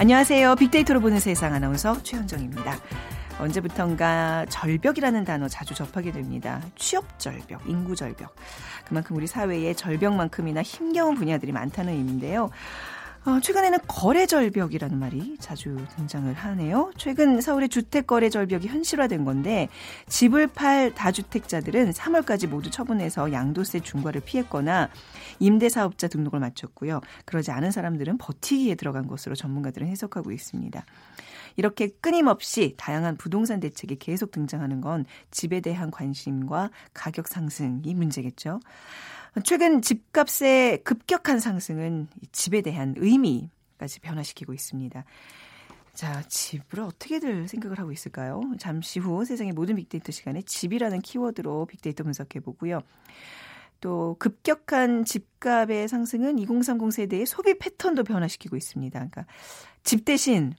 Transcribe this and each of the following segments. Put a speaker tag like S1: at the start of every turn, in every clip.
S1: 안녕하세요. 빅데이터로 보는 세상 아나운서 최현정입니다. 언제부턴가 절벽이라는 단어 자주 접하게 됩니다. 취업 절벽, 인구 절벽. 그만큼 우리 사회에 절벽만큼이나 힘겨운 분야들이 많다는 의미인데요. 어, 최근에는 거래 절벽이라는 말이 자주 등장을 하네요. 최근 서울의 주택 거래 절벽이 현실화된 건데 집을 팔 다주택자들은 3월까지 모두 처분해서 양도세 중과를 피했거나 임대사업자 등록을 마쳤고요. 그러지 않은 사람들은 버티기에 들어간 것으로 전문가들은 해석하고 있습니다. 이렇게 끊임없이 다양한 부동산 대책이 계속 등장하는 건 집에 대한 관심과 가격 상승이 문제겠죠. 최근 집값의 급격한 상승은 집에 대한 의미까지 변화시키고 있습니다. 자, 집을 어떻게들 생각을 하고 있을까요? 잠시 후 세상의 모든 빅데이터 시간에 집이라는 키워드로 빅데이터 분석해 보고요. 또 급격한 집값의 상승은 2030 세대의 소비 패턴도 변화시키고 있습니다. 그러니까 집 대신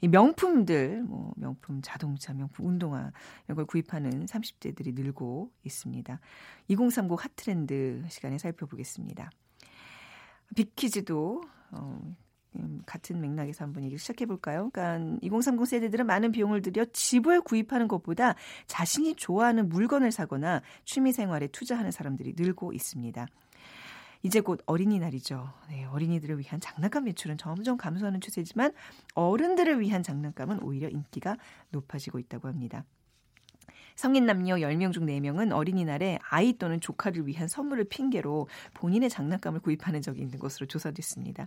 S1: 이 명품들, 뭐 명품 자동차, 명품 운동화 이런 걸 구입하는 30대들이 늘고 있습니다. 2030 핫트렌드 시간에 살펴보겠습니다. 빅퀴즈도 어, 음, 같은 맥락에서 한번 얘기를 시작해 볼까요? 그러니까 2030 세대들은 많은 비용을 들여 집을 구입하는 것보다 자신이 좋아하는 물건을 사거나 취미 생활에 투자하는 사람들이 늘고 있습니다. 이제 곧 어린이날이죠. 네, 어린이들을 위한 장난감 매출은 점점 감소하는 추세지만 어른들을 위한 장난감은 오히려 인기가 높아지고 있다고 합니다. 성인 남녀 10명 중 4명은 어린이날에 아이 또는 조카를 위한 선물을 핑계로 본인의 장난감을 구입하는 적이 있는 것으로 조사됐습니다.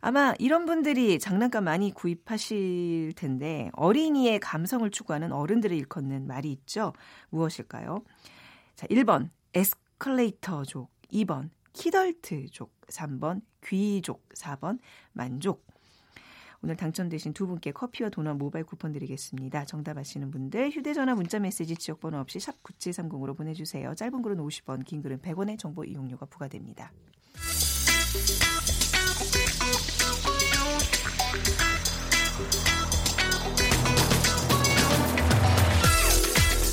S1: 아마 이런 분들이 장난감 많이 구입하실 텐데 어린이의 감성을 추구하는 어른들을 일컫는 말이 있죠. 무엇일까요? 자, 1번 에스컬레이터족, 2번 키덜트족, 3번 귀족, 4번 만족. 오늘 당첨되신 두 분께 커피와 도넛 모바일 쿠폰 드리겠습니다. 정답 아시는 분들 휴대전화 문자메시지 지역번호 없이 샵 9730으로 보내주세요. 짧은 글은 50원, 긴 글은 100원의 정보 이용료가 부과됩니다.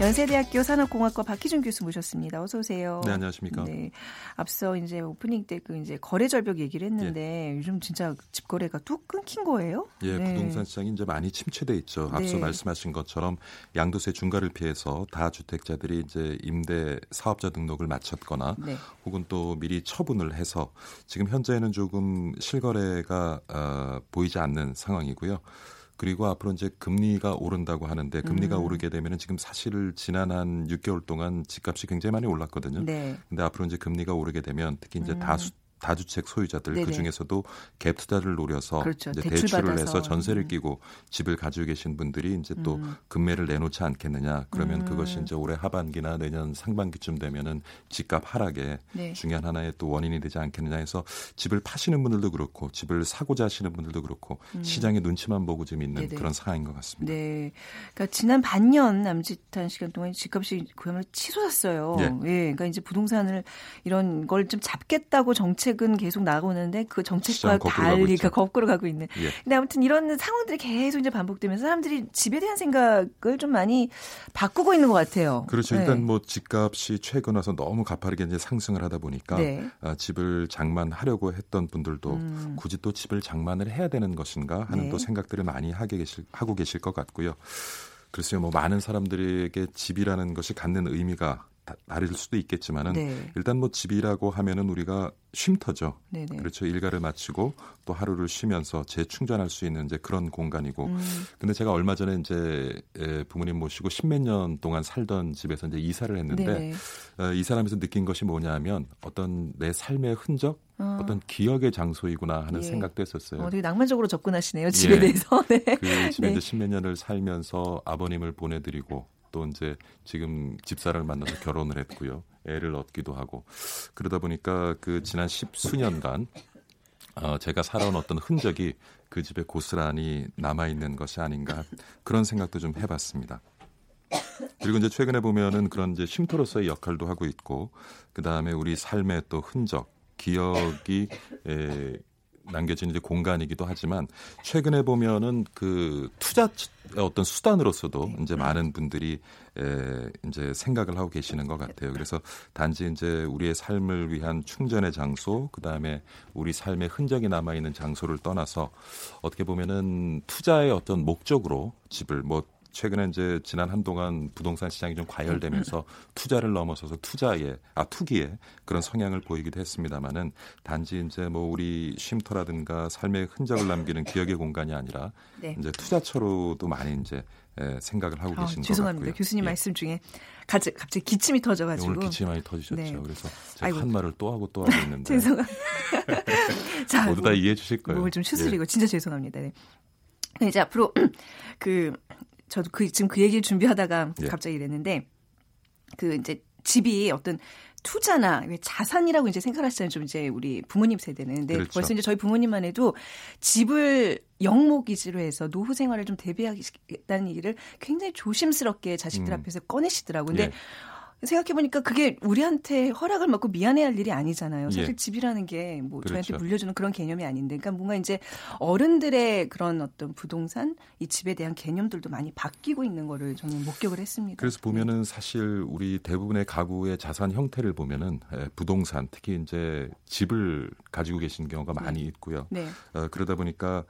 S1: 연세대학교 산업공학과 박희준 교수 모셨습니다. 어서 오세요.
S2: 네, 안녕하십니까. 네.
S1: 앞서 이제 오프닝 때 그 이제 거래 절벽 얘기를 했는데 예. 요즘 진짜 집 거래가 뚝 끊긴 거예요?
S2: 예, 네. 부동산 시장이 이제 많이 침체돼 있죠. 앞서 네. 말씀하신 것처럼 양도세 중과를 피해서 다주택자들이 이제 임대 사업자 등록을 마쳤거나 네. 혹은 또 미리 처분을 해서 지금 현재는 조금 실거래가 어, 보이지 않는 상황이고요. 그리고 앞으로 이제 금리가 오른다고 하는데 금리가 음. 오르게 되면은 지금 사실 지난 한 6개월 동안 집값이 굉장히 많이 올랐거든요. 네. 근데 앞으로 이제 금리가 오르게 되면 특히 이제 음. 다수 다주택 소유자들 그 중에서도 갭 투자를 노려서 그렇죠. 이제 대출을 해서 전세를 음. 끼고 집을 가지고 계신 분들이 이제 또 음. 금매를 내놓지 않겠느냐. 그러면 음. 그것이 이제 올해 하반기나 내년 상반기쯤 되면은 집값 하락에 네. 중요한 하나의 또 원인이 되지 않겠느냐 해서 집을 파시는 분들도 그렇고 집을 사고자 하시는 분들도 그렇고 음. 시장의 눈치만 보고 좀 있는 네네. 그런 상황인 것 같습니다.
S1: 네. 그러니까 지난 반년 남짓한 시간 동안 집값이 그야말로 치솟았어요. 예. 예. 그러니까 이제 부동산을 이런 걸 좀 잡겠다고 정책 정책은 계속 나오는데 그 정책과 달리 그 거꾸로 가고 있는. 예. 근데 아무튼 이런 상황들이 계속 이제 반복되면서 사람들이 집에 대한 생각을 좀 많이 바꾸고 있는 것 같아요.
S2: 그렇죠. 네. 일단 뭐 집값이 최근 와서 너무 가파르게 이제 상승을 하다 보니까 네. 아, 집을 장만하려고 했던 분들도 음. 굳이 또 집을 장만을 해야 되는 것인가 하는 네. 또 생각들을 많이 하게 계실 하고 계실 것 같고요. 글쎄요, 뭐 많은 사람들에게 집이라는 것이 갖는 의미가 다를 수도 있겠지만은 네. 일단 뭐 집이라고 하면은 우리가 쉼터죠. 네네. 그렇죠. 일가를 마치고 또 하루를 쉬면서 재충전할 수 있는 이제 그런 공간이고. 음. 근데 제가 얼마 전에 이제 부모님 모시고 십몇 년 동안 살던 집에서 이제 이사를 했는데 어, 이사하면서 느낀 것이 뭐냐면 어떤 내 삶의 흔적 어. 떤 기억의 장소이구나 하는 예. 생각도 했었어요.
S1: 어, 되게 낭만적으로 접근하시네요 집에 예. 대해서. 네.
S2: 그 집에 네. 이제 십몇 년을 살면서 아버님을 보내드리고 또 이제 지금 집사를 만나서 결혼을 했고요. 애를 얻기도 하고 그러다 보니까 그 지난 십수년간 어, 제가 살아온 어떤 흔적이 그 집에 고스란히 남아 있는 것이 아닌가 그런 생각도 좀 해봤습니다. 그리고 이제 최근에 보면은 그런 이제 쉼터로서의 역할도 하고 있고 그 다음에 우리 삶의 또 흔적, 기억이 에, 남겨진 이제 공간이기도 하지만 최근에 보면은 그 투자 어떤 수단으로서도 네. 이제 많은 분들이 에, 이제 생각을 하고 계시는 것 같아요. 그래서 단지 이제 우리의 삶을 위한 충전의 장소, 그 다음에 우리 삶의 흔적이 남아 있는 장소를 떠나서 어떻게 보면은 투자의 어떤 목적으로 집을 뭐 최근에 이제 지난 한동안 부동산 시장이 좀 과열되면서 투자를 넘어서서 투자에 아 투기에 그런 성향을 보이기도 했습니다만은 단지 이제 뭐 우리 쉼터라든가 삶의 흔적을 남기는 기억의 공간이 아니라 네. 이제 투자처로도 많이 이제 예, 생각을 하고 아, 계신 것
S1: 죄송합니다.
S2: 같고요.
S1: 교수님 예. 말씀 중에 갑자기, 갑자기 기침이 터져가지고
S2: 오늘 기침이 많이 터지셨죠. 네. 그래서 제가. 한 말을 또 하고 또 하고 있는데
S1: 죄송합니다.
S2: 자, 모두 다 뭐, 이해해 주실 거예요.
S1: 몸을 좀 추스리고 예. 진짜 죄송합니다. 네. 이제 앞으로 그 저도 그 지금 그 얘기를 준비하다가 예. 갑자기 이랬는데 그 이제 집이 어떤 투자나 자산이라고 이제 생각하시잖아요. 좀 이제 우리 부모님 세대는. 근데 그렇죠. 벌써 이제 저희 부모님만 해도 집을 영목이지로 해서 노후 생활을 좀 대비하겠다는 얘기를 굉장히 조심스럽게 자식들 음. 앞에서 꺼내시더라고요. 근데 예. 생각해보니까 그게 우리한테 허락을 받고 미안해할 일이 아니잖아요. 사실 예. 집이라는 게뭐 그렇죠. 저희한테 물려주는 그런 개념이 아닌데, 그러니까 뭔가 이제 어른들의 그런 어떤 부동산 이 집에 대한 개념들도 많이 바뀌고 있는 거를 저는 목격을 했습니다.
S2: 그래서 보면은 사실 우리 대부분의 가구의 자산 형태를 보면은 예, 부동산 특히 이제 집을 가지고 계신 경우가 네. 많이 있고요. 네. 어, 그러다 보니까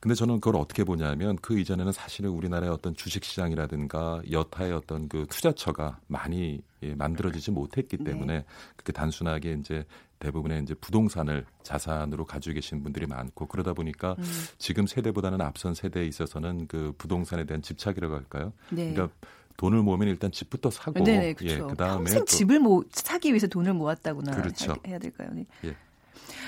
S2: 근데 저는 그걸 어떻게 보냐면 그 이전에는 사실은 우리나라의 어떤 주식시장이라든가 여타의 어떤 그 투자처가 많이 예, 만들어지지 못했기 네. 때문에 네. 그렇게 단순하게 이제 대부분의 이제 부동산을 자산으로 가지고 계신 분들이 많고 그러다 보니까 음. 지금 세대보다는 앞선 세대에 있어서는 그 부동산에 대한 집착이라고 할까요? 네. 그러니까 돈을 모으면 일단 집부터 사고
S1: 네, 그렇죠. 예, 그다음에 평생 집을 모, 사기 위해서 돈을 모았다고나 그렇죠. 해야 될까요? 네. 예.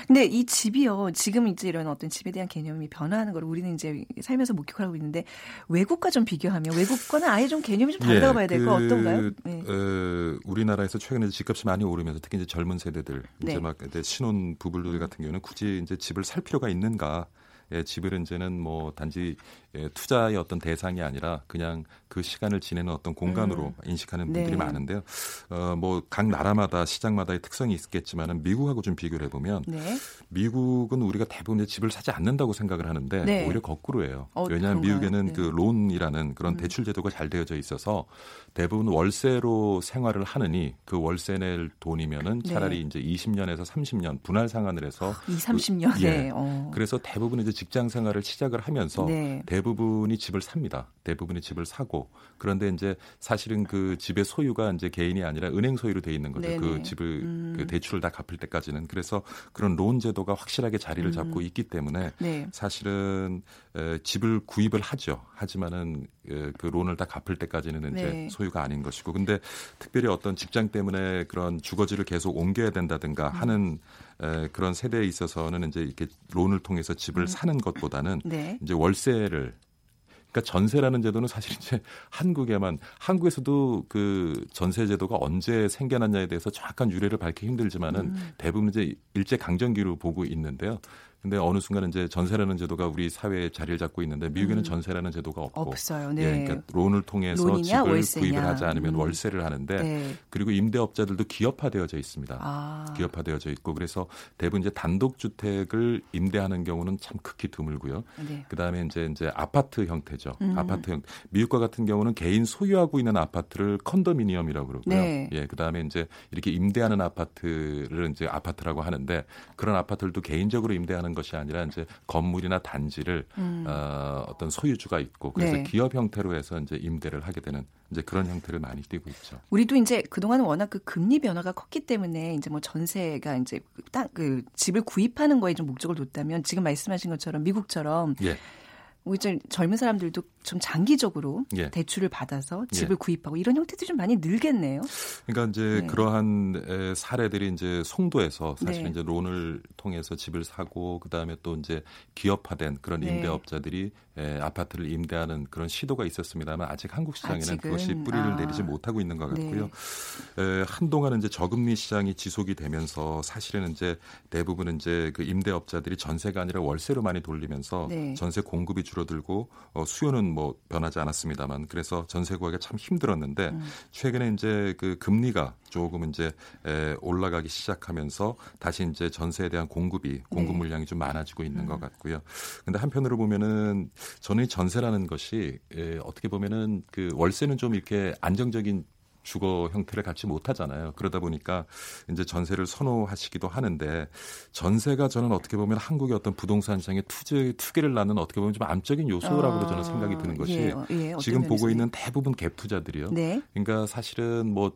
S1: 근데 이 집이요, 지금 이제 이런 어떤 집에 대한 개념이 변화하는 걸 우리는 이제 살면서 목격하고 있는데 외국과 좀 비교하면 외국과는 아예 좀 개념이 좀 다르다고 예, 봐야 될까 그, 어떤가요? 네.
S2: 어, 우리나라에서 최근에 집값이 많이 오르면서 특히 이제 젊은 세대들 이제 네. 막 신혼 부부들 같은 경우는 굳이 이제 집을 살 필요가 있는가? 예, 집을 이제는 뭐 단지 예, 투자의 어떤 대상이 아니라 그냥 그 시간을 지내는 어떤 공간으로 음. 인식하는 분들이 네. 많은데요. 어, 뭐 각 나라마다 시장마다의 특성이 있겠지만은 미국하고 좀 비교를 해보면 네. 미국은 우리가 대부분 집을 사지 않는다고 생각을 하는데 네. 오히려 거꾸로예요. 어, 왜냐하면 그런가요? 미국에는 네. 그 론이라는 그런 음. 대출 제도가 잘 되어져 있어서 대부분 월세로 생활을 하느니 그 월세 낼 돈이면은 네. 차라리 이제 20년에서 30년 분할 상환을 해서
S1: 2, 30년에 예.
S2: 어. 그래서 대부분 이제 직장 생활을 시작을 하면서 네. 대부분이 집을 삽니다. 대부분이 집을 사고 그런데 이제 사실은 그 집의 소유가 이제 개인이 아니라 은행 소유로 돼 있는 거죠. 그 네네. 그 집을 음. 그 대출을 다 갚을 때까지는 그래서 그런 론 제도가 확실하게 자리를 음. 잡고 있기 때문에 네. 사실은 에, 집을 구입을 하죠. 하지만은 에, 그 론을 다 갚을 때까지는 이제 네. 소유가 아닌 것이고 근데 특별히 어떤 직장 때문에 그런 주거지를 계속 옮겨야 된다든가 음. 하는 에, 그런 세대에 있어서는 이제 이렇게 론을 통해서 집을 음. 사는 것보다는 네. 이제 월세를 그러니까 전세라는 제도는 사실 이제 한국에만 한국에서도 그 전세 제도가 언제 생겨났냐에 대해서 정확한 유래를 밝기 힘들지만은 음. 대부분 이제 일제 강점기로 보고 있는데요. 근데 어느 순간 이제 전세라는 제도가 우리 사회에 자리를 잡고 있는데 미국에는 음. 전세라는 제도가 없고
S1: 없어요. 네.
S2: 예, 그러니까 론을 통해서 론이냐, 집을 월세냐. 구입을 하지 않으면 음. 월세를 하는데 네. 그리고 임대업자들도 기업화되어져 있습니다. 아. 기업화되어져 있고 그래서 대부분 이제 단독 주택을 임대하는 경우는 참 극히 드물고요. 네. 그다음에 이제 이제 아파트 형태죠. 음. 아파트 형 미국과 같은 경우는 개인 소유하고 있는 아파트를 컨도미니엄이라고 그러고요. 네. 예, 그다음에 이제 이렇게 임대하는 아파트를 이제 아파트라고 하는데 그런 아파트들도 개인적으로 임대하는 하는 것이 아니라 이제 건물이나 단지를 음. 어, 어떤 소유주가 있고 그래서 네. 기업 형태로 해서 이제 임대를 하게 되는 이제 그런 형태를 많이 띠고 있죠.
S1: 우리도 이제 그동안은 워낙 그 금리 변화가 컸기 때문에 이제 뭐 전세가 이제 딱그 집을 구입하는 거에 좀 목적을 뒀다면 지금 말씀하신 것처럼 미국처럼 예. 이제 젊은 사람들도 좀 장기적으로 예. 대출을 받아서 집을 예. 구입하고 이런 형태들이 좀 많이 늘겠네요.
S2: 그러니까 이제 네. 그러한 사례들이 이제 송도에서 사실 네. 이제 론을 통해서 집을 사고 그 다음에 또 이제 기업화된 그런 네. 임대업자들이 예, 아파트를 임대하는 그런 시도가 있었습니다만 아직 한국 시장에는 아직은, 그것이 뿌리를 아. 내리지 못하고 있는 것 같고요. 네. 에, 한동안은 이제 저금리 시장이 지속이 되면서 사실은 이제 대부분 이제 그 임대업자들이 전세가 아니라 월세로 많이 돌리면서 네. 전세 공급이 줄 줄어들고 어, 수요는 뭐 변하지 않았습니다만 그래서 전세 구하기가 참 힘들었는데 음. 최근에 이제 그 금리가 조금 이제 에, 올라가기 시작하면서 다시 이제 전세에 대한 공급이 공급 네. 물량이 좀 많아지고 있는 음. 것 같고요. 근데 한편으로 보면은 저는 전세라는 것이 에, 어떻게 보면은 그 월세는 좀 이렇게 안정적인 주거 형태를 갖지 못하잖아요. 그러다 보니까 이제 전세를 선호하시기도 하는데 전세가 저는 어떻게 보면 한국의 어떤 부동산 시장의 투지 투기를 낳는 어떻게 보면 좀 암적인 요소라고 아, 저는 생각이 드는 것이 예, 예, 지금 보고 있는 대부분 갭 투자들이요. 네. 그러니까 사실은 뭐 에,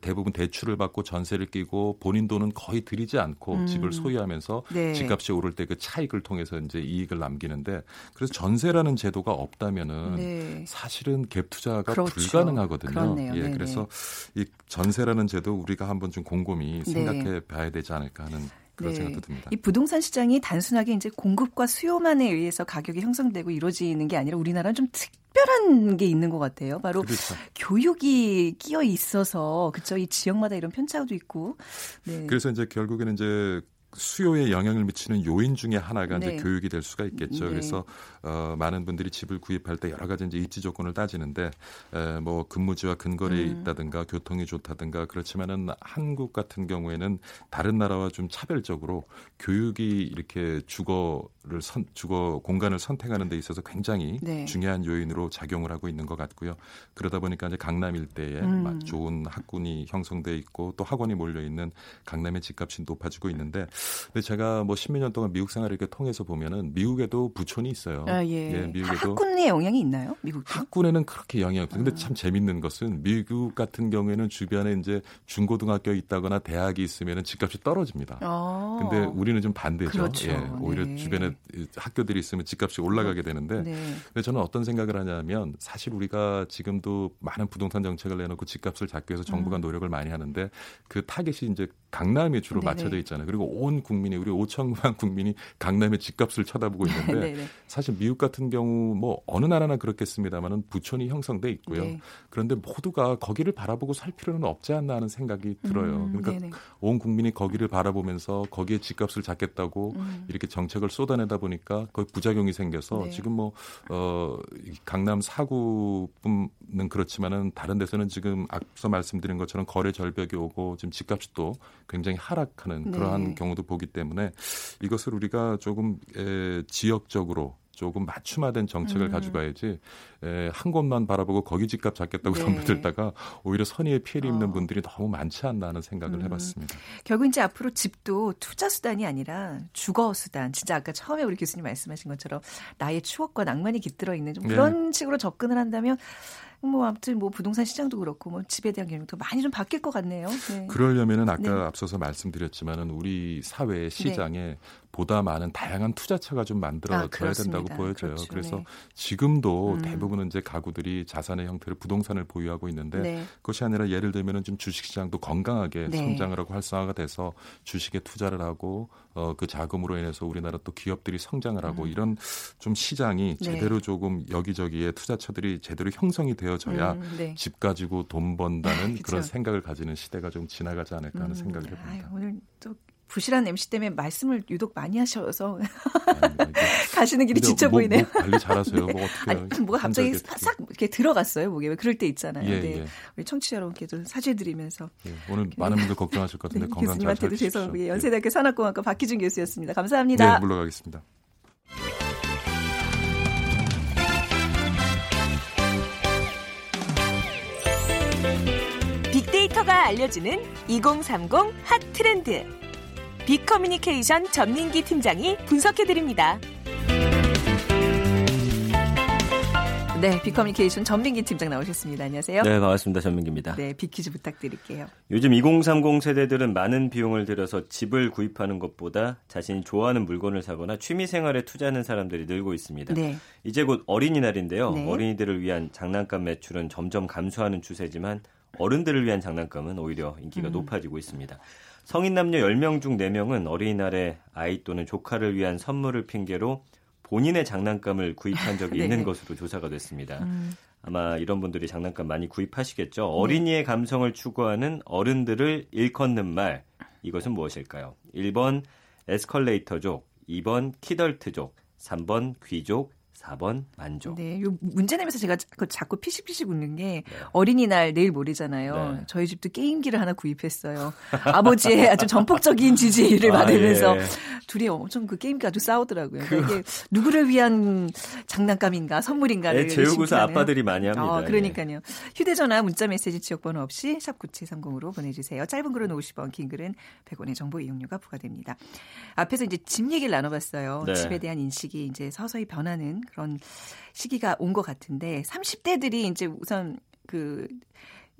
S2: 대부분 대출을 받고 전세를 끼고 본인 돈은 거의 들이지 않고 음. 집을 소유하면서 네. 집값이 오를 때 그 차익을 통해서 이제 이익을 남기는데 그래서 전세라는 제도가 없다면은 네. 사실은 갭 투자가 그렇죠. 불가능하거든요. 그렇네요. 예, 네네. 그래서 이 전세라는 제도 우리가 한번 좀 곰곰이 네. 생각해 네. 봐야 되지 않을까 하는 그런 네. 생각도 듭니다.
S1: 이 부동산 시장이 단순하게 이제 공급과 수요만에 의해서 가격이 형성되고 이루어지는 게 아니라 우리나라는 좀 특별한 게 있는 것 같아요. 바로 그렇죠. 교육이 끼어 있어서 그렇죠. 이 지역마다 이런 편차도 있고.
S2: 네. 그래서 이제 결국에는 이제 수요에 영향을 미치는 요인 중에 하나가 네. 이제 교육이 될 수가 있겠죠. 네. 그래서 어, 많은 분들이 집을 구입할 때 여러 가지 이제 입지 조건을 따지는데 에, 뭐 근무지와 근거리에 음. 있다든가 교통이 좋다든가 그렇지만은 한국 같은 경우에는 다른 나라와 좀 차별적으로 교육이 이렇게 주거를 선 주거 공간을 선택하는 데 있어서 굉장히 네. 중요한 요인으로 작용을 하고 있는 것 같고요. 그러다 보니까 이제 강남 일대에 음. 좋은 학군이 형성돼 있고 또 학원이 몰려 있는 강남의 집값이 높아지고 있는데 근데 제가 뭐 십몇 년 동안 미국 생활을 이렇게 통해서 보면은 미국에도 부촌이 있어요.
S1: 아, 예. 예 미국에도 학군의 영향이 있나요? 미국
S2: 학군에는 그렇게 영향이 없어요. 근데 아. 참 재밌는 것은 미국 같은 경우에는 주변에 이제 중고등학교 있다거나 대학이 있으면은 집값이 떨어집니다. 아. 근데 우리는 좀 반대죠. 그렇죠. 예. 오히려 네. 주변에 학교들이 있으면 집값이 올라가게 되는데 네. 근데 저는 어떤 생각을 하냐면 사실 우리가 지금도 많은 부동산 정책을 내놓고 집값을 잡기 위해서 정부가 음. 노력을 많이 하는데 그 타겟이 이제 강남에 주로 네네. 맞춰져 있잖아요. 그리고 온 국민이 우리 5천만 국민이 강남의 집값을 쳐다보고 있는데 사실 미국 같은 경우 뭐 어느 나라나 그렇겠습니다만은 부촌이 형성돼 있고요. 네. 그런데 모두가 거기를 바라보고 살 필요는 없지 않나 하는 생각이 들어요. 음, 그러니까 네네. 온 국민이 거기를 바라보면서 거기에 집값을 잡겠다고 음. 이렇게 정책을 쏟아내다 보니까 거의 부작용이 생겨서 네. 지금 뭐 어, 강남 사구는 그렇지만은 다른 데서는 지금 앞서 말씀드린 것처럼 거래 절벽이 오고 지금 집값이 또 굉장히 하락하는 그러한 네. 경우도 보기 때문에 이것을 우리가 조금 에, 지역적으로 조금 맞춤화된 정책을 음. 가져가야지 에, 한 곳만 바라보고 거기 집값 잡겠다고 네. 덤벼들다가 오히려 선의의 피해를 입는 어. 분들이 너무 많지 않나 하는 생각을 음. 해봤습니다.
S1: 결국 이제 앞으로 집도 투자 수단이 아니라 주거 수단. 진짜 아까 처음에 우리 교수님 말씀하신 것처럼 나의 추억과 낭만이 깃들어 있는 좀 네. 그런 네. 식으로 접근을 한다면 뭐 아무튼 뭐 부동산 시장도 그렇고 뭐 집에 대한 개념도 많이 좀 바뀔 것 같네요. 네.
S2: 그러려면은 아까 네. 앞서서 말씀드렸지만은 우리 사회 시장에 네. 보다 많은 다양한 투자처가 좀 만들어져야 아, 된다고 보여져요. 그렇죠. 그래서 네. 지금도 음. 대부분은 이제 가구들이 자산의 형태로 부동산을 보유하고 있는데 네. 그것이 아니라 예를 들면은 좀 주식시장도 건강하게 네. 성장을 하고 활성화가 돼서 주식에 투자를 하고 어, 그 자금으로 인해서 우리나라 또 기업들이 성장을 하고 음. 이런 좀 시장이 네. 제대로 조금 여기저기에 투자처들이 제대로 형성이 되어져야 음, 네. 집 가지고 돈 번다는 그런 생각을 가지는 시대가 좀 지나가지 않을까 하는 음. 생각을 해봅니다. 아유,
S1: 오늘 또 부실한 MC 때문에 말씀을 유독 많이 하셔서 아니, 가시는 길이 지쳐 뭐, 보이네요. 뭐
S2: 관리 잘하세요. 뭐 어떻게
S1: 아니, 뭐가 갑자기 싹 이렇게 들어갔어요. 목에 왜 그럴 때 있잖아요. 예, 네. 예. 우리 청취자 여러분께도 사죄드리면서
S2: 예, 오늘 많은 분들 걱정하실 것 같은데 네, 건강
S1: 교수님한테도 죄송하고 연세대학교 산업공학과 박희준 교수였습니다. 감사합니다.
S2: 네, 물러가겠습니다.
S3: 빅데이터가 알려주는 2030 핫 트렌드. 빅커뮤니케이션 전민기 팀장이 분석해드립니다.
S1: 네, 빅커뮤니케이션 전민기 팀장 나오셨습니다. 안녕하세요.
S4: 네, 반갑습니다. 전민기입니다.
S1: 네, 빅퀴즈 부탁드릴게요.
S4: 요즘 2030 세대들은 많은 비용을 들여서 집을 구입하는 것보다 자신이 좋아하는 물건을 사거나 취미 생활에 투자하는 사람들이 늘고 있습니다. 네. 이제 곧 어린이날인데요. 네. 어린이들을 위한 장난감 매출은 점점 감소하는 추세지만 어른들을 위한 장난감은 오히려 인기가 음. 높아지고 있습니다. 성인 남녀 10명 중 4명은 어린이날에 아이 또는 조카를 위한 선물을 핑계로 본인의 장난감을 구입한 적이 네. 있는 것으로 조사가 됐습니다. 음. 아마 이런 분들이 장난감 많이 구입하시겠죠. 네. 어린이의 감성을 추구하는 어른들을 일컫는 말 이것은 무엇일까요? 1번 에스컬레이터족, 2번 키덜트족, 3번 귀족, 4번 만족.
S1: 네, 요 문제 내면서 제가 자꾸 피식피식 웃는 게 네. 어린이날 내일 모레잖아요. 네. 저희 집도 게임기를 하나 구입했어요. 아버지의 아주 전폭적인 지지를 아, 받으면서 예. 둘이 엄청 그 게임기 아주 싸우더라고요. 그러니까 그... 이게 누구를 위한 장난감인가 선물인가를
S4: 재우고서 아빠들이 많이 합니다.
S1: 어, 그러니까요. 예. 휴대전화 문자메시지 지역번호 없이 샵 9730으로 보내주세요. 짧은 글은 50원, 긴 글은 100원의 정보 이용료가 부과됩니다. 앞에서 이제 집 얘기를 나눠봤어요. 네. 집에 대한 인식이 이제 서서히 변하는 그런 시기가 온 것 같은데 30대들이 이제 우선 그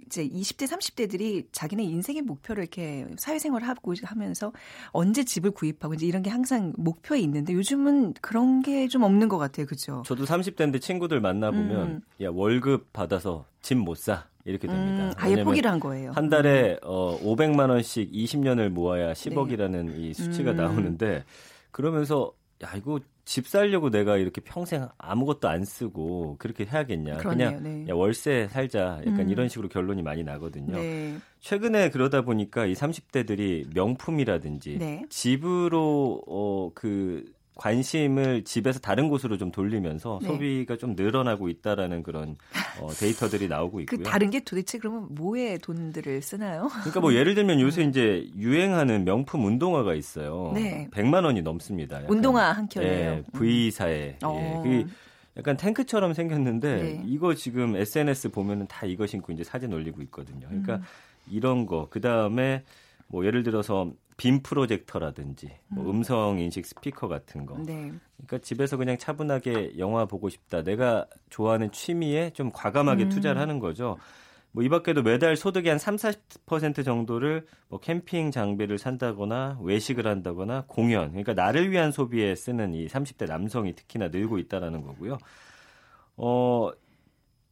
S1: 이제 20대, 30대들이 자기네 인생의 목표를 이렇게 사회생활을 하고 하면서 언제 집을 구입하고 이제 이런 게 항상 목표에 있는데 요즘은 그런 게 좀 없는 것 같아요. 그죠?
S4: 저도 30대인데 친구들 만나보면 음. 야, 월급 받아서 집 못 사. 이렇게 됩니다. 음,
S1: 아예 포기를 한 거예요.
S4: 한 달에 음. 어, 500만 원씩 20년을 모아야 10억이라는 네. 이 수치가 음. 나오는데 그러면서 야 이거 집 살려고 내가 이렇게 평생 아무것도 안 쓰고 그렇게 해야겠냐. 그러네요, 그냥 네. 야, 월세 살자. 약간 음. 이런 식으로 결론이 많이 나거든요. 네. 최근에 그러다 보니까 이 30대들이 명품이라든지 네. 집으로 어, 그 관심을 집에서 다른 곳으로 좀 돌리면서 네. 소비가 좀 늘어나고 있다라는 그런 어, 데이터들이 나오고 그 있고요.
S1: 그 다른 게 도대체 그러면 뭐에 돈들을 쓰나요?
S4: 그러니까 뭐 예를 들면 요새 이제 유행하는 명품 운동화가 있어요. 네. 100만 원이 넘습니다.
S1: 약간. 운동화 한 켤레요. 예,
S4: V사에. 예. 어. 그 약간 탱크처럼 생겼는데 네. 이거 지금 SNS 보면은 다 이거 신고 이제 사진 올리고 있거든요. 그러니까 음. 이런 거 그다음에 뭐 예를 들어서 빔 프로젝터라든지 뭐 음. 성 인식 스피커 같은 거. 네. 그러니까 집에서 그냥 차분하게 영화 보고 싶다. 내가 좋아하는 취미에 좀 과감하게 음. 투자를 하는 거죠. 뭐 이 밖에도 매달 소득의 한 3, 40% 정도를 뭐 캠핑 장비를 산다거나 외식을 한다거나 공연. 그러니까 나를 위한 소비에 쓰는 이 30대 남성이 특히나 늘고 있다라는 거고요. 어,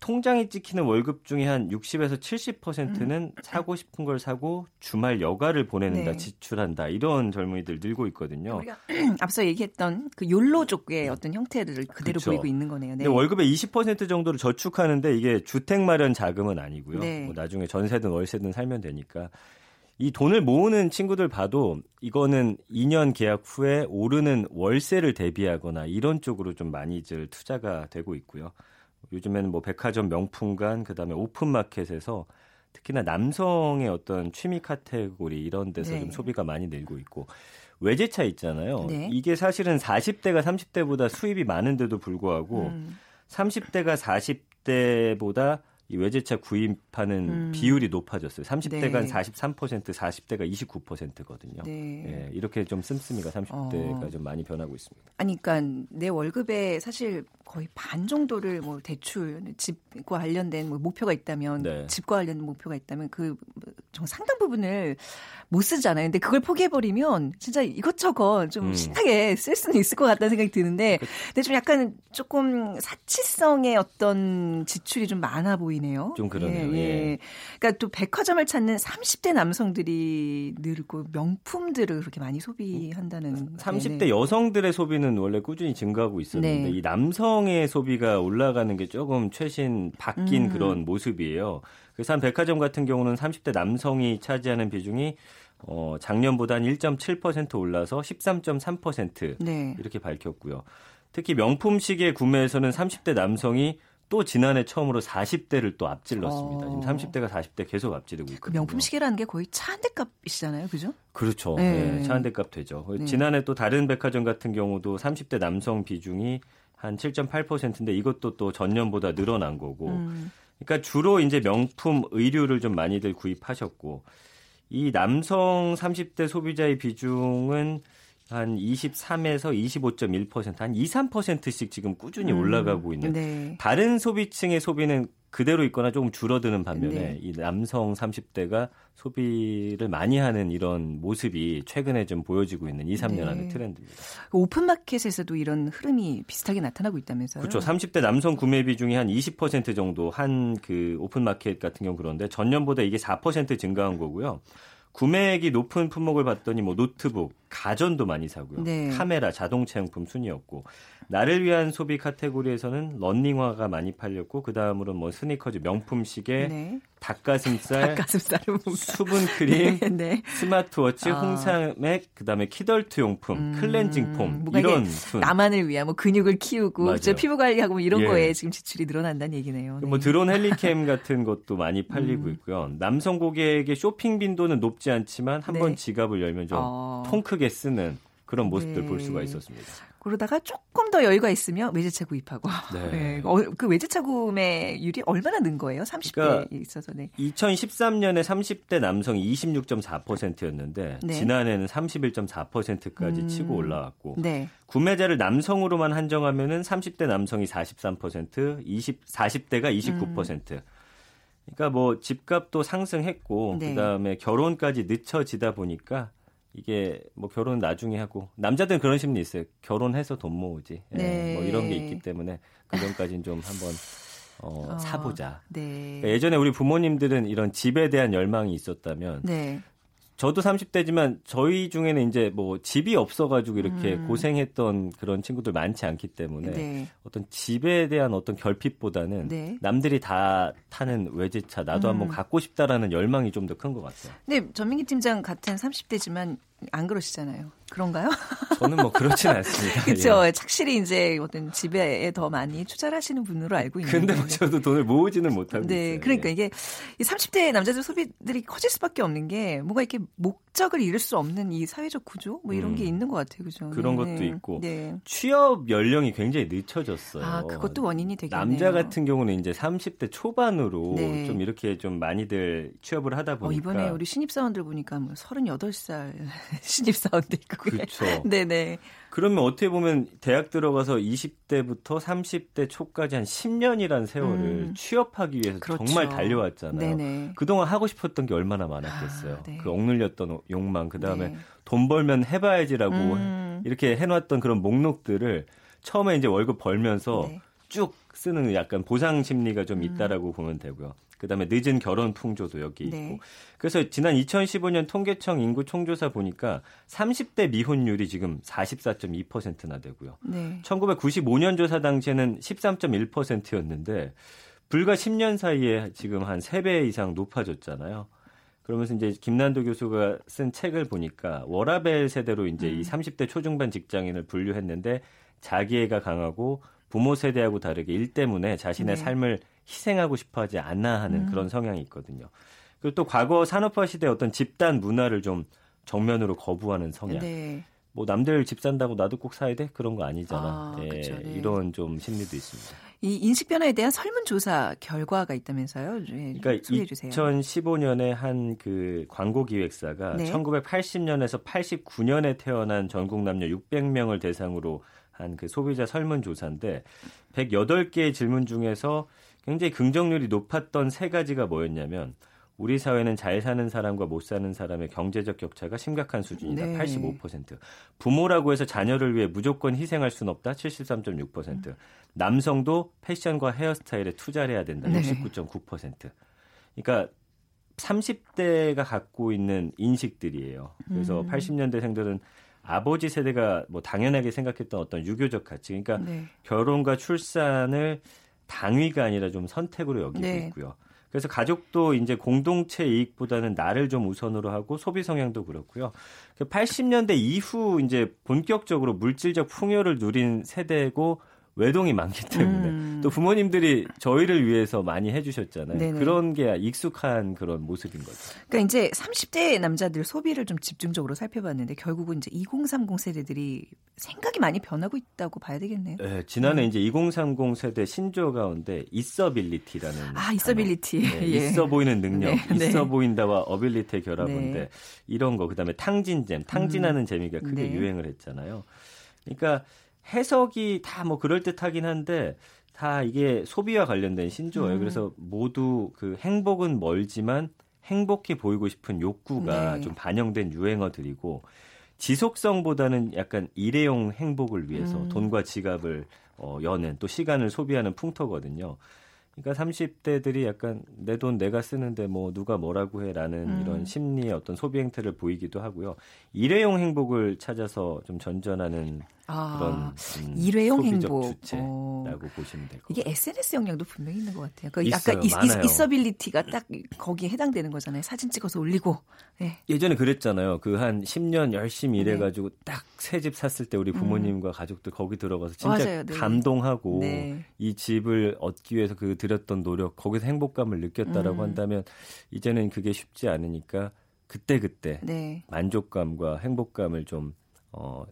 S4: 통장에 찍히는 월급 중에 한 60에서 70%는 음. 사고 싶은 걸 사고 주말 여가를 보내는다, 네. 지출한다 이런 젊은이들 늘고 있거든요.
S1: 앞서 얘기했던 그 욜로족의 어떤 형태들을 그대로 그렇죠. 보이고 있는 거네요.
S4: 네. 월급의 20% 정도를 저축하는데 이게 주택 마련 자금은 아니고요. 네. 뭐 나중에 전세든 월세든 살면 되니까 이 돈을 모으는 친구들 봐도 이거는 2년 계약 후에 오르는 월세를 대비하거나 이런 쪽으로 좀 많이들 투자가 되고 있고요. 요즘에는 뭐 백화점 명품관 그다음에 오픈마켓에서 특히나 남성의 어떤 취미 카테고리 이런 데서 네. 좀 소비가 많이 늘고 있고 외제차 있잖아요. 네. 이게 사실은 40대가 30대보다 수입이 많은데도 불구하고 음. 30대가 40대보다 이 외제차 구입하는 음. 비율이 높아졌어요. 30대가 네. 43%, 40대가 29%거든요. 네. 예, 이렇게 좀 씀씀이가 30대가 어. 좀 많이 변하고 있습니다.
S1: 아니, 그러니까 내 월급에 사실 거의 반 정도를 뭐 대출, 집과 관련된 뭐 목표가 있다면, 네. 집과 관련된 목표가 있다면 그 상당 부분을 못 쓰잖아요. 근데 그걸 포기해버리면 진짜 이것저것 좀 음. 신나게 쓸 수는 있을 것 같다는 생각이 드는데, 그 근데 좀 약간 조금 사치성의 어떤 지출이 좀 많아 보이 네요.
S4: 좀 그러네요. 예, 예. 예.
S1: 그러니까 또 백화점을 찾는 30대 남성들이 늘고 명품들을 그렇게 많이 소비한다는.
S4: 30대 네네. 여성들의 소비는 원래 꾸준히 증가하고 있었는데 네. 이 남성의 소비가 올라가는 게 조금 최신 바뀐 음. 그런 모습이에요. 그래서 한 백화점 같은 경우는 30대 남성이 차지하는 비중이 어, 작년보다 한1.7% 올라서 13.3% 네. 이렇게 밝혔고요. 특히 명품 시계 구매에서는 30대 남성이 또 지난해 처음으로 40대를 또 앞질렀습니다. 어. 지금 30대가 40대 계속 앞지르고 있거든요. 그
S1: 명품 시계라는 게 거의 차 한 대 값이잖아요. 그죠?
S4: 그렇죠. 네. 네, 차 한 대 값 되죠. 네. 지난해 또 다른 백화점 같은 경우도 30대 남성 비중이 한 7.8%인데 이것도 또 전년보다 늘어난 거고. 음. 그러니까 주로 이제 명품 의류를 좀 많이들 구입하셨고 이 남성 30대 소비자의 비중은 한 23에서 25.1%, 한 2, 3%씩 지금 꾸준히 음, 올라가고 있는. 네. 다른 소비층의 소비는 그대로 있거나 조금 줄어드는 반면에 네. 이 남성 30대가 소비를 많이 하는 이런 모습이 최근에 좀 보여지고 있는 2, 3년 네. 안의 트렌드입니다.
S1: 오픈마켓에서도 이런 흐름이 비슷하게 나타나고 있다면서요?
S4: 그렇죠. 30대 남성 구매 비중이 한 20% 정도 한 그 오픈마켓 같은 경우 그런데 전년보다 이게 4% 증가한 거고요. 구매액이 높은 품목을 봤더니 뭐 노트북, 가전도 많이 사고요. 네. 카메라, 자동차 용품 순이었고 나를 위한 소비 카테고리에서는 런닝화가 많이 팔렸고 그 다음으로 뭐 스니커즈, 명품 시계, 네. 닭가슴살, 수분 크림, 네, 네. 스마트워치, 아. 홍삼액, 그다음에 키덜트 용품, 음, 클렌징 폼 이런 순.
S1: 나만을 위한 뭐 근육을 키우고 피부 관리하고 뭐 이런 예. 거에 지금 지출이 늘어난다는 얘기네요.
S4: 뭐 네. 뭐 드론 헬리캠 같은 것도 많이 팔리고 음. 있고요. 남성 고객의 쇼핑 빈도는 높지 않지만 한번 네. 지갑을 열면 좀통 어. 크게 쓰는 그런 모습들 볼 수가 네. 있었습니다.
S1: 그러다가 조금 더 여유가 있으면 외제차 구입하고. 네. 네. 어, 그 외제차 구매율이 얼마나 는 거예요? 30대에 그러니까 있어서. 네.
S4: 2013년에 30대 남성이 26.4%였는데 네. 지난해는 31.4%까지 음. 치고 올라왔고 네. 구매자를 남성으로만 한정하면은 30대 남성이 43%, 20 40대가 29%. 음. 그러니까 뭐 집값도 상승했고 네. 그다음에 결혼까지 늦춰지다 보니까 이게 뭐 결혼 나중에 하고 남자들은 그런 심리 있어요. 결혼해서 돈 모으지. 예, 네. 뭐 이런 게 있기 때문에 그 전까지는 좀 한번 어, 어, 사보자. 네. 그러니까 예전에 우리 부모님들은 이런 집에 대한 열망이 있었다면 네. 저도 30대지만 저희 중에는 이제 뭐 집이 없어가지고 이렇게 음. 고생했던 그런 친구들 많지 않기 때문에 네. 어떤 집에 대한 어떤 결핍보다는 네. 남들이 다 타는 외제차 나도 음. 한번 갖고 싶다라는 열망이 좀 더 큰 것 같아요.
S1: 네, 전민기 팀장 같은 30대지만 안 그러시잖아요. 그런가요?
S4: 저는 뭐 그렇진 않습니다.
S1: 그렇죠. 예. 착실히 이제 어떤 집에 더 많이 투자를 하시는 분으로 알고 있는데.
S4: 근데 뭐 저도 돈을 모으지는 못하고 네,
S1: 있어요. 그러니까 예. 이게 이 30대 남자들 소비들이 커질 수밖에 없는 게 뭔가 이렇게 목적을 잃을 수 없는 이 사회적 구조 뭐 이런 음, 게 있는 것 같아요. 그죠?
S4: 그런 네. 것도 있고 네. 취업 연령이 굉장히 늦춰졌어요.
S1: 아, 그것도 원인이 되겠네요.
S4: 남자 같은 경우는 이제 30대 초반으로 네. 좀 이렇게 좀 많이들 취업을 하다 보니까
S1: 어, 이번에 우리 신입사원들 보니까 뭐 38살 신입사원도 있고
S4: 그렇죠.
S1: 네네.
S4: 그러면 어떻게 보면 대학 들어가서 20대부터 30대 초까지 한 10년이란 세월을 음. 취업하기 위해서 그렇죠. 정말 달려왔잖아요. 네네. 그동안 하고 싶었던 게 얼마나 많았겠어요. 아, 네. 그 억눌렸던 욕망, 그 다음에 네. 돈 벌면 해봐야지라고 음. 이렇게 해놨던 그런 목록들을 처음에 이제 월급 벌면서 네. 쭉 쓰는 약간 보상 심리가 좀 음. 있다라고 음. 보면 되고요. 그다음에 늦은 결혼 풍조도 여기 있고. 네. 그래서 지난 2015년 통계청 인구 총조사 보니까 30대 미혼율이 지금 44.2%나 되고요. 네. 1995년 조사 당시에는 13.1%였는데 불과 10년 사이에 지금 한 3배 이상 높아졌잖아요. 그러면서 이제 김난도 교수가 쓴 책을 보니까 워라벨 세대로 이제 음. 이 30대 초중반 직장인을 분류했는데 자기애가 강하고 부모 세대하고 다르게 일 때문에 자신의 네. 삶을 희생하고 싶어 하지 않나 하는 음. 그런 성향이 있거든요. 그리고 또 과거 산업화 시대 어떤 집단 문화를 좀 정면으로 거부하는 성향. 네. 뭐 남들 집 산다고 나도 꼭 사야 돼 그런 거 아니잖아. 아, 네, 그쵸, 네. 이런 좀 심리도 있습니다.
S1: 이 인식 변화에 대한 설문조사 결과가 있다면서요? 네,
S4: 그러니까
S1: 소개해 주세요.
S4: 2015년에 한 그 광고 기획사가 네. 1980년에서 89년에 태어난 전국 남녀 600명을 대상으로 한 그 소비자 설문조사인데 108개의 질문 중에서 굉장히 긍정률이 높았던 세 가지가 뭐였냐면 우리 사회는 잘 사는 사람과 못 사는 사람의 경제적 격차가 심각한 수준이다. 네. 85%. 부모라고 해서 자녀를 위해 무조건 희생할 수는 없다. 73.6%. 음. 남성도 패션과 헤어스타일에 투자를 해야 된다. 69.9%. 그러니까 30대가 갖고 있는 인식들이에요. 그래서 음. 80년대생들은 아버지 세대가 뭐 당연하게 생각했던 어떤 유교적 가치, 그러니까 네. 결혼과 출산을 당위가 아니라 좀 선택으로 여기고 네. 있고요. 그래서 가족도 이제 공동체 이익보다는 나를 좀 우선으로 하고 소비 성향도 그렇고요. 80년대 그 이후 이제 본격적으로 물질적 풍요를 누린 세대고 외동이 많기 때문에 음. 또 부모님들이 저희를 위해서 많이 해주셨잖아요. 네네. 그런 게 익숙한 그런 모습인 거죠.
S1: 그러니까 이제 30대 남자들 소비를 좀 집중적으로 살펴봤는데 결국은 이제 2030 세대들이 생각이 많이 변하고 있다고 봐야 되겠네요.
S4: 네, 지난해 음. 이제 2030 세대 신조 가운데 있어빌리티라는
S1: 아 있어빌리티
S4: 네, 예. 있어 보이는 능력, 네, 네. 있어 보인다와 어빌리티의 결합인데 네. 이런 거 그다음에 탕진잼, 탕진하는 음. 재미가 크게 네. 유행을 했잖아요. 그러니까 해석이 다 뭐 그럴 듯하긴 한데 다 이게 소비와 관련된 신조어예요. 음. 그래서 모두 그 행복은 멀지만 행복해 보이고 싶은 욕구가 네. 좀 반영된 유행어들이고 지속성보다는 약간 일회용 행복을 위해서 음. 돈과 지갑을 어, 여는 또 시간을 소비하는 풍토거든요. 그러니까 30대들이 약간 내 돈 내가 쓰는데 뭐 누가 뭐라고 해라는 음. 이런 심리의 어떤 소비 행태를 보이기도 하고요. 일회용 행복을 찾아서 좀 전전하는 아, 그런
S1: 음, 일회용 행복.
S4: 주체라고 영향이라고 보시면 될 것
S1: 같아요. 이게 SNS 영향도 분명히 있는 것 같아요. 그 약간 있, 있, 있어빌리티가 딱 거기에 해당되는 거잖아요. 사진 찍어서 올리고. 네.
S4: 예전에 그랬잖아요. 그 한 10년 열심히 네. 일해가지고 네. 딱새 집 샀을 때 우리 부모님과 음. 가족들 거기 들어가서 진짜 맞아요. 네. 감동하고 네. 이 집을 얻기 위해서 그 들였던 노력 거기서 행복감을 느꼈다라고 음. 한다면 이제는 그게 쉽지 않으니까 그때 그때 네. 만족감과 행복감을 좀 어,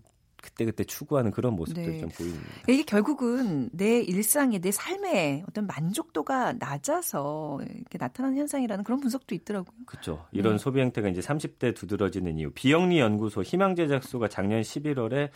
S4: 그때그때 추구하는 그런 모습들 네. 좀 보입니다.
S1: 이게 결국은 내 일상에 내 삶에 어떤 만족도가 낮아서 이렇게 나타나는 현상이라는 그런 분석도 있더라고요.
S4: 그렇죠. 이런 네. 소비 행태가 이제 30대 두드러지는 이유. 비영리 연구소 희망 제작소가 작년 11월에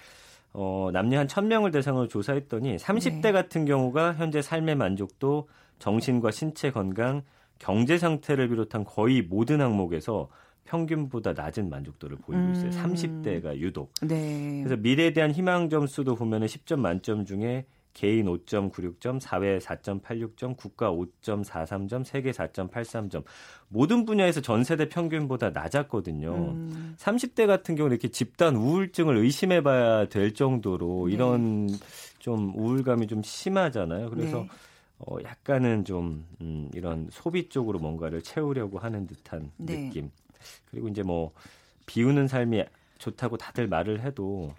S4: 어, 남녀 한 1000명을 대상으로 조사했더니 30대 네. 같은 경우가 현재 삶의 만족도, 정신과 신체 건강, 경제 상태를 비롯한 거의 모든 항목에서 평균보다 낮은 만족도를 보이고 있어요. 음. 30대가 유독. 네. 그래서 미래에 대한 희망 점수도 보면은 10점 만점 중에 개인 5.96점, 사회 4.86점, 국가 5.43점, 세계 4.83점. 모든 분야에서 전 세대 평균보다 낮았거든요. 음. 30대 같은 경우는 이렇게 집단 우울증을 의심해 봐야 될 정도로 네. 이런 좀 우울감이 좀 심하잖아요. 그래서 네. 어, 약간은 좀, 음, 이런 소비 쪽으로 뭔가를 채우려고 하는 듯한 네. 느낌. 그리고 이제 뭐 비우는 삶이 좋다고 다들 말을 해도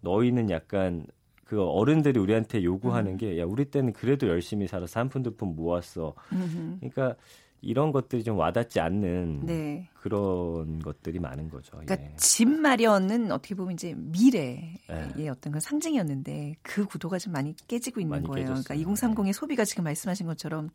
S4: 너희는 약간 그 어른들이 우리한테 요구하는 음. 게야 우리 때는 그래도 열심히 살아서 한 푼 두 푼 모았어. 그러니까 이런 것들이 좀 와닿지 않는 네. 그런 것들이 많은 거죠.
S1: 그러니까 예. 집 마련은 어떻게 보면 이제 미래의 예. 어떤 그 상징이었는데 그 구도가 좀 많이 깨지고 있는 많이 거예요. 깨졌어요. 그러니까 2030의 소비가 지금 말씀하신 것처럼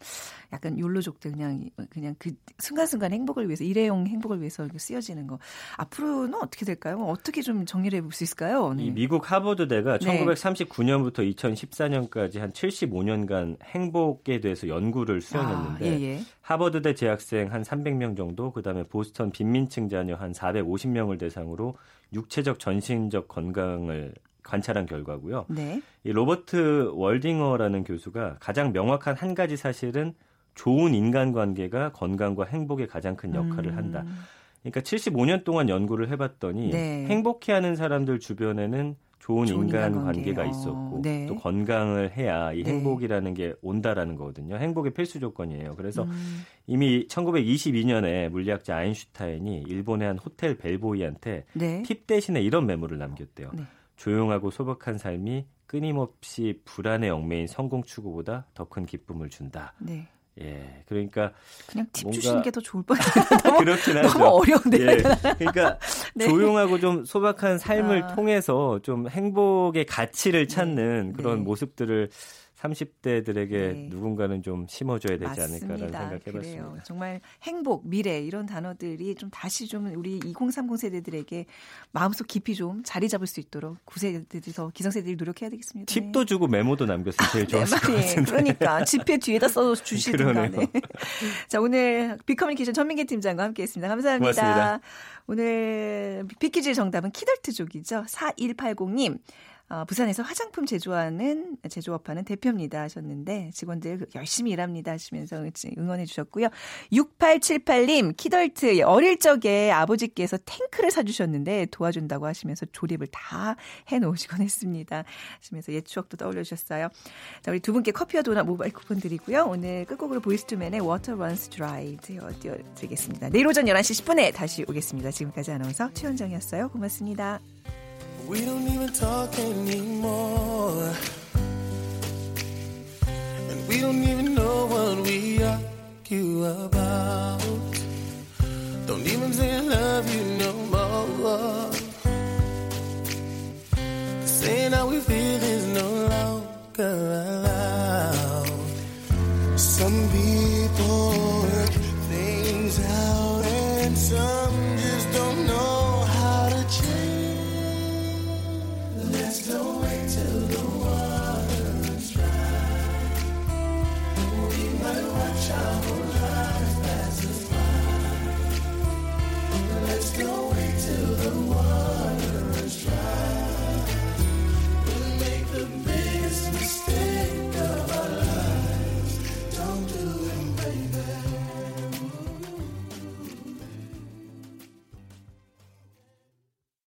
S1: 약간 욜로족들 그냥 그냥 그 순간순간 행복을 위해서 일회용 행복을 위해서 쓰여지는 거. 앞으로는 어떻게 될까요? 어떻게 좀 정리를 해볼 수 있을까요?
S4: 네. 이 미국 하버드대가 네. 1939년부터 2014년까지 한 75년간 행복에 대해서 연구를 수행했는데 아, 예, 예. 하버드대 재학생 한 300명 정도, 그다음에 보스턴 빈민층 자녀 한 450명을 대상으로 육체적 전신적 건강을 관찰한 결과고요. 네. 이 로버트 월딩어라는 교수가 가장 명확한 한 가지 사실은 좋은 인간관계가 건강과 행복에 가장 큰 역할을 음. 한다. 그러니까 75년 동안 연구를 해봤더니 네. 행복해하는 사람들 주변에는 좋은, 인간 관계가 있었고 네. 또 건강을 해야 이 네. 행복이라는 게 온다라는 거거든요. 행복의 필수 조건이에요. 그래서 음. 이미 1922년에 물리학자 아인슈타인이 일본의 한 호텔 벨보이한테 네. 팁 대신에 이런 메모를 남겼대요. 네. 조용하고 소박한 삶이 끊임없이 불안에 얽매인 성공 추구보다 더 큰 기쁨을 준다. 네. 예, 그러니까
S1: 그냥 팁 주시는 게 더 좋을 뻔해요.
S4: 그렇긴 하죠.
S1: 너무 어려운데. 예,
S4: 그러니까 네. 조용하고 좀 소박한 삶을 아. 통해서 좀 행복의 가치를 찾는 네. 그런 네. 모습들을 30대들에게 네. 누군가는 좀 심어줘야 되지 맞습니다. 않을까라는 생각해봤습니다. 그래요.
S1: 정말 행복, 미래 이런 단어들이 좀 다시 좀 우리 2030 세대들에게 마음속 깊이 좀 자리 잡을 수 있도록 9세대들이 더 기성세대들이 노력해야 되겠습니다.
S4: 팁도 네. 주고 메모도 남겼으면 제일 네, 좋았을 것 같은데.
S1: 그러니까 지폐 뒤에다 써 주시든가. 네. 자 오늘 비커뮤니케이션 전민기 팀장과 함께했습니다. 감사합니다.
S4: 고맙습니다.
S1: 오늘 비키즈 정답은 키덜트족이죠. 4180님. 어, 부산에서 화장품 제조하는 제조업하는 대표입니다 하셨는데 직원들 열심히 일합니다 하시면서 응원해 주셨고요. 6878님 키덜트 어릴 적에 아버지께서 탱크를 사주셨는데 도와준다고 하시면서 조립을 다 해놓으시곤 했습니다. 하시면서 옛 추억도 떠올려 주셨어요. 자 우리 두 분께 커피와 도넛 모바일 쿠폰 드리고요. 오늘 끝곡으로 보이스투맨의 Water Runs Dry 띄워드리겠습니다. 내일 오전 11시 10분에 다시 오겠습니다. 지금까지 아나운서 최현정이었어요. 고맙습니다. We don't even talk anymore. And we don't even know what we argue about. Don't even say I love you no more. saying how we feel is no longer allowed. Some people